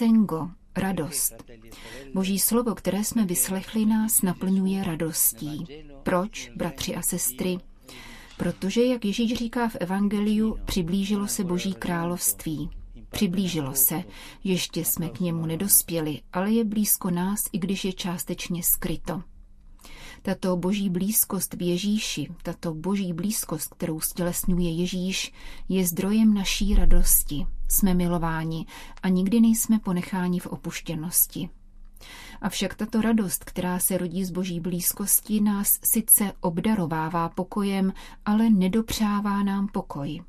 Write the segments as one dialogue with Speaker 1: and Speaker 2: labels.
Speaker 1: esengo, radost. Boží slovo, které jsme vyslechli, nás naplňuje radostí. Proč, bratři a sestry? Protože, jak Ježíš říká v Evangeliu, přiblížilo se Boží království. Přiblížilo se, ještě jsme k němu nedospěli, ale je blízko nás, i když je částečně skryto. Tato boží blízkost v Ježíši, tato boží blízkost, kterou stělesňuje Ježíš, je zdrojem naší radosti. Jsme milováni a nikdy nejsme ponecháni v opuštěnosti. Avšak tato radost, která se rodí z boží blízkosti, nás sice obdarovává pokojem, ale nedopřává nám pokoj.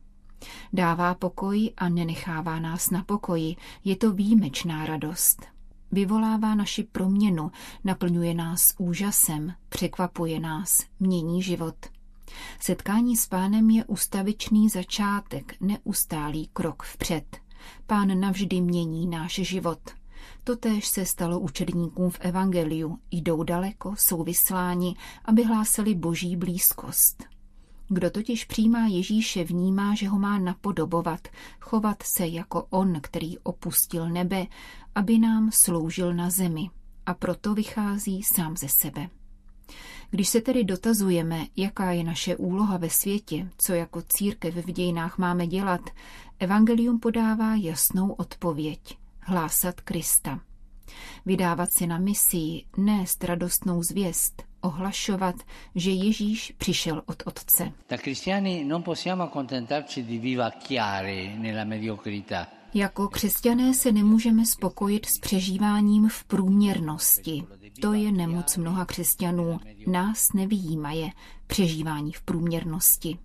Speaker 1: Dává pokoj a nenechává nás na pokoji. Je to výjimečná radost. Vyvolává naši proměnu, naplňuje nás úžasem, překvapuje nás, mění život. Setkání s pánem je ustavičný začátek, neustálý krok vpřed. Pán navždy mění náš život. Totéž se stalo učedníkům v Evangeliu. Jdou daleko, jsou vysláni, aby hlásali boží blízkost. Kdo totiž přijímá Ježíše, vnímá, že ho má napodobovat, chovat se jako on, který opustil nebe, aby nám sloužil na zemi. A proto vychází sám ze sebe. Když se tedy dotazujeme, jaká je naše úloha ve světě, co jako církev v dějinách máme dělat, Evangelium podává jasnou odpověď. Hlásat Krista. Vydávat si na misii, nést radostnou zvěst, ohlašovat, že Ježíš přišel od Otce. Jako křesťané se nemůžeme spokojit s přežíváním v průměrnosti. To je nemoc mnoha křesťanů. Nás nevyjímaje přežívání v průměrnosti.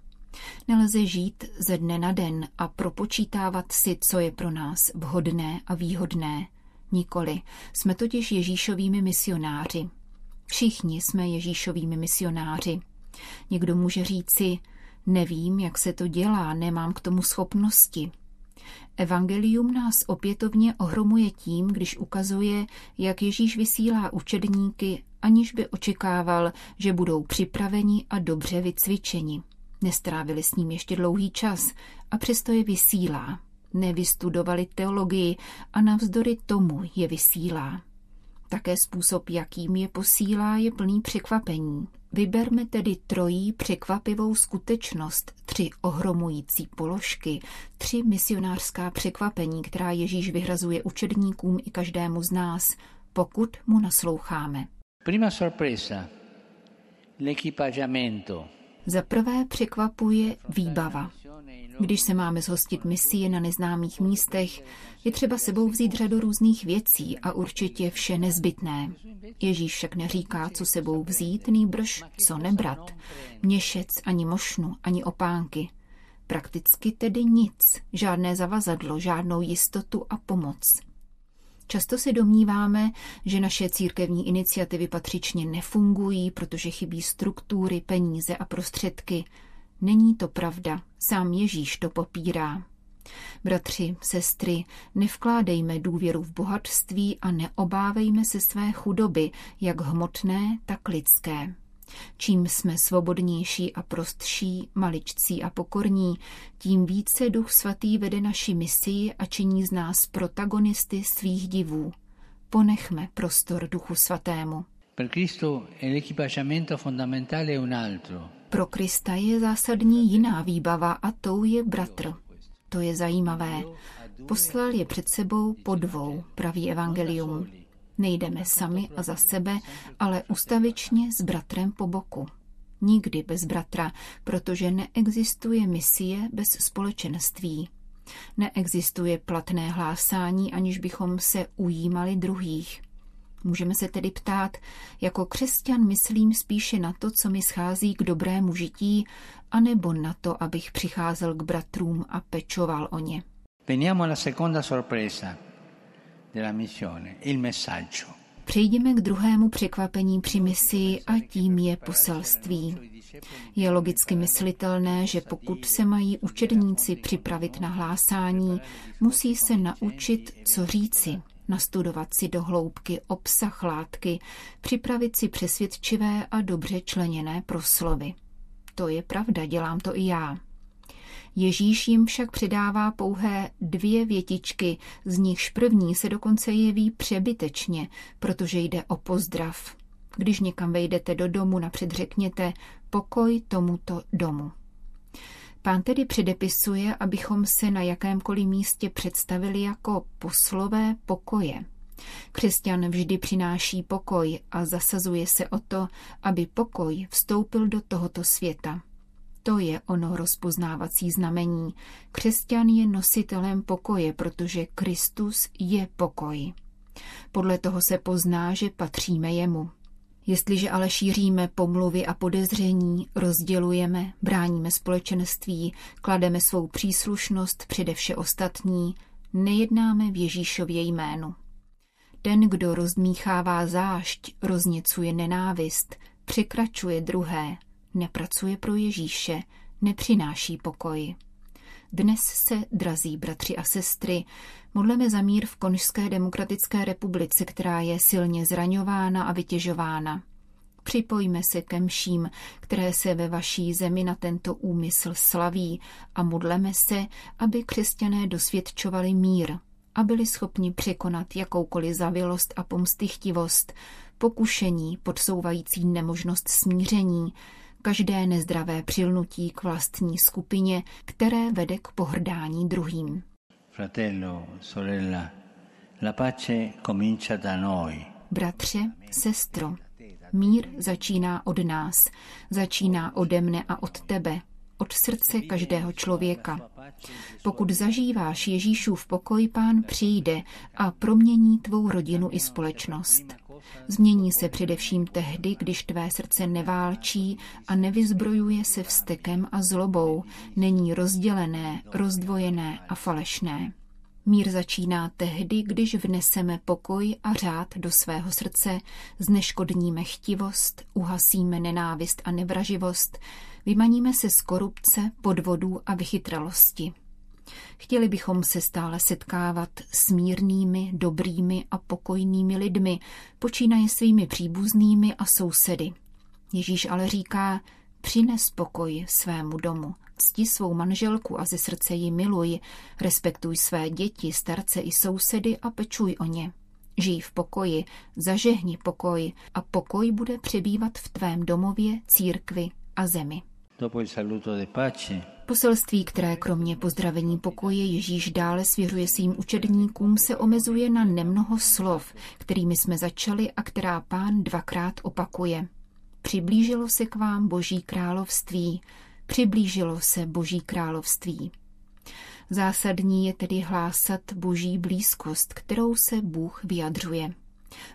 Speaker 1: Nelze žít ze dne na den a propočítávat si, co je pro nás vhodné a výhodné. Nikoli. Jsme totiž Ježíšovými misionáři. Všichni jsme Ježíšovými misionáři. Někdo může říci, nevím, jak se to dělá, nemám k tomu schopnosti. Evangelium nás opětovně ohromuje tím, když ukazuje, jak Ježíš vysílá učedníky, aniž by očekával, že budou připraveni a dobře vycvičeni. Nestrávili s ním ještě dlouhý čas a přesto je vysílá. Nevystudovali teologii a navzdory tomu je vysílá. Také způsob, jakým je posílá, je plný překvapení. Vyberme tedy trojí překvapivou skutečnost, tři ohromující položky, tři misionářská překvapení, která Ježíš vyhrazuje učedníkům i každému z nás, pokud mu nasloucháme. Prima sorpresa. L'equipaggiamento. Za prvé překvapuje výbava. Když se máme zhostit misie na neznámých místech, je třeba sebou vzít řadu různých věcí a určitě vše nezbytné. Ježíš však neříká, co sebou vzít, nýbrž co nebrat. Měšec, ani mošnu, ani opánky. Prakticky tedy nic, žádné zavazadlo, žádnou jistotu a pomoc. Často si domníváme, že naše církevní iniciativy patřičně nefungují, protože chybí struktury, peníze a prostředky – Není to pravda, sám Ježíš to popírá. Bratři, sestry, nevkládejme důvěru v bohatství a neobávejme se své chudoby, jak hmotné, tak lidské. Čím jsme svobodnější a prostší, maličcí a pokorní, tím více Duch Svatý vede naši misii a činí z nás protagonisty svých divů. Ponechme prostor Duchu Svatému. Altro. Pro Krista je zásadní jiná výbava a tou je bratr. To je zajímavé. Poslal je před sebou po dvou, praví evangelium. Nejdeme sami a za sebe, ale ustavičně s bratrem po boku. Nikdy bez bratra, protože neexistuje misie bez společenství. Neexistuje platné hlásání, aniž bychom se ujímali druhých. Můžeme se tedy ptát, jako křesťan myslím spíše na to, co mi schází k dobrému žití, anebo na to, abych přicházel k bratrům a pečoval o ně. Veniamo alla seconda sorpresa della missione, il messaggio. Přejdeme k druhému překvapení při misi a tím je poselství. Je logicky myslitelné, že pokud se mají učedníci připravit na hlásání, musí se naučit, co říci, nastudovat si do hloubky obsah látky, připravit si přesvědčivé a dobře členěné proslovy. To je pravda, dělám to i já. Ježíš jim však přidává pouhé dvě větičky, z nichž první se dokonce jeví přebytečně, protože jde o pozdrav. Když někam vejdete do domu, napřed řekněte pokoj tomuto domu. Pán tedy předepisuje, abychom se na jakémkoliv místě představili jako poslové pokoje. Křesťan vždy přináší pokoj a zasazuje se o to, aby pokoj vstoupil do tohoto světa. To je ono rozpoznávací znamení. Křesťan je nositelem pokoje, protože Kristus je pokoj. Podle toho se pozná, že patříme jemu. Jestliže ale šíříme pomluvy a podezření, rozdělujeme, bráníme společenství, klademe svou příslušnost přede vše ostatní, nejednáme v Ježíšově jménu. Ten, kdo rozmíchává zášť, rozněcuje nenávist, překračuje druhé, nepracuje pro Ježíše, nepřináší pokoj. Dnes se, drazí bratři a sestry, modleme za mír v Konžské demokratické republice, která je silně zraňována a vytěžována. Připojme se ke mším, které se ve vaší zemi na tento úmysl slaví a modleme se, aby křesťané dosvědčovali mír a byli schopni překonat jakoukoliv zavilost a pomstychtivost, pokušení podsouvající nemožnost smíření, každé nezdravé přilnutí k vlastní skupině, které vede k pohrdání druhým. Fratello, sorella, la pace comincia da noi. Bratře, sestro, mír začíná od nás, začíná ode mne a od tebe, od srdce každého člověka. Pokud zažíváš Ježíšův pokoj, pán přijde a promění tvou rodinu i společnost. Změní se především tehdy, když tvé srdce neválčí a nevyzbrojuje se vztekem a zlobou, není rozdělené, rozdvojené a falešné. Mír začíná tehdy, když vneseme pokoj a řád do svého srdce, zneškodníme chtivost, uhasíme nenávist a nevraživost, vymaníme se z korupce, podvodů a vychytralosti. Chtěli bychom se stále setkávat s mírnými, dobrými a pokojnými lidmi, počínaje svými příbuznými a sousedy. Ježíš ale říká, přines pokoj svému domu, cti svou manželku a ze srdce ji miluj, respektuj své děti, starce i sousedy a pečuj o ně. Žij v pokoji, zažehni pokoj a pokoj bude přebývat v tvém domově, církvi a zemi. Poselství, které kromě pozdravení pokoje Ježíš dále svěřuje svým učedníkům, se omezuje na nemnoho slov, kterými jsme začali a která pán dvakrát opakuje. Přiblížilo se k vám Boží království, přiblížilo se Boží království. Zásadní je tedy hlásat Boží blízkost, kterou se Bůh vyjadřuje.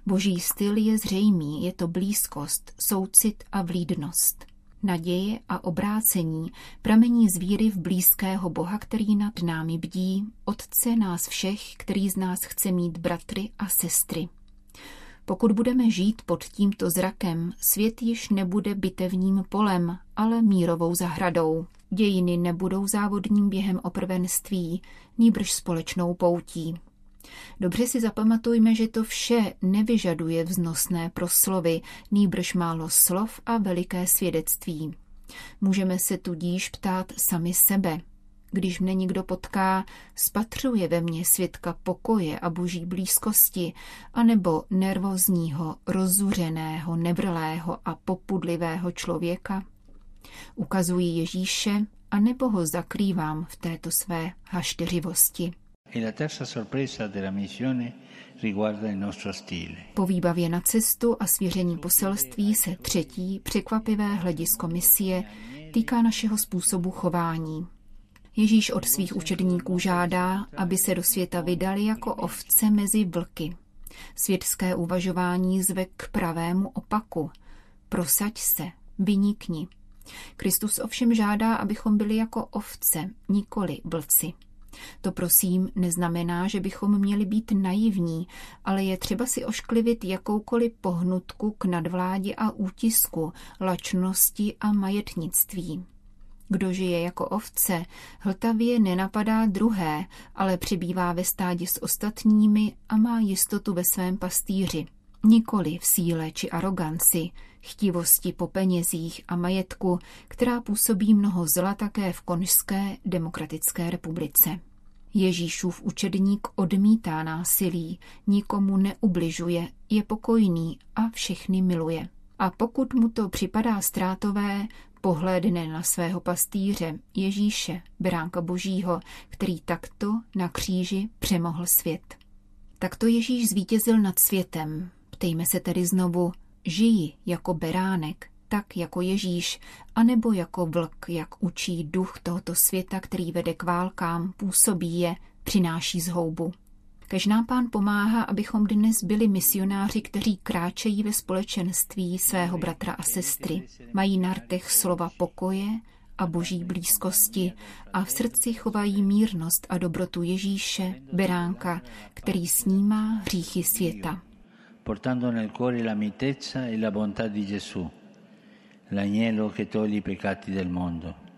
Speaker 1: Boží styl je zřejmý, je to blízkost, soucit a vlídnost. Naděje a obrácení pramení z víry v blízkého Boha, který nad námi bdí, Otce nás všech, který z nás chce mít bratry a sestry. Pokud budeme žít pod tímto zrakem, svět již nebude bitevním polem, ale mírovou zahradou. Dějiny nebudou závodním během o prvenství, nýbrž společnou poutí. Dobře si zapamatujme, že to vše nevyžaduje vznosné proslovy, nýbrž málo slov a veliké svědectví. Můžeme se tudíž ptát sami sebe. Když mne někdo potká, spatřuje ve mně svědka pokoje a boží blízkosti, anebo nervózního, rozuřeného, nevrlého a popudlivého člověka? Ukazuji Ježíše, a nebo ho zakrývám v této své hašteřivosti. Po výbavě na cestu a svěření poselství se třetí překvapivé hledisko misie týká našeho způsobu chování. Ježíš od svých učedníků žádá, aby se do světa vydali jako ovce mezi vlky. Světské uvažování zve k pravému opaku. Prosaď se, vynikni. Kristus ovšem žádá, abychom byli jako ovce, nikoli vlci. To prosím neznamená, že bychom měli být naivní, ale je třeba si ošklivit jakoukoliv pohnutku k nadvládě a útisku, lačnosti a majetnictví. Kdo žije jako ovce, hltavě nenapadá druhé, ale přibývá ve stádě s ostatními a má jistotu ve svém pastýři. Nikoli v síle či aroganci, chtivosti po penězích a majetku, která působí mnoho zla také v Konžské demokratické republice. Ježíšův učedník odmítá násilí, nikomu neubližuje, je pokojný a všechny miluje. A pokud mu to připadá ztrátové, pohlédne na svého pastýře Ježíše, beránka božího, který takto na kříži přemohl svět. Takto Ježíš zvítězil nad světem. Ptejme se tedy znovu, žiji jako beránek, tak jako Ježíš, anebo jako vlk, jak učí duch tohoto světa, který vede k válkám, působí je, přináší zhoubu. Kež nám pán pomáhá, abychom dnes byli misionáři, kteří kráčejí ve společenství svého bratra a sestry. Mají na rtech slova pokoje a boží blízkosti a v srdci chovají mírnost a dobrotu Ježíše, beránka, který snímá hříchy světa. Portando nel cuore la mitezza e la bontà di Gesù, l'agnello che toglie i peccati del mondo.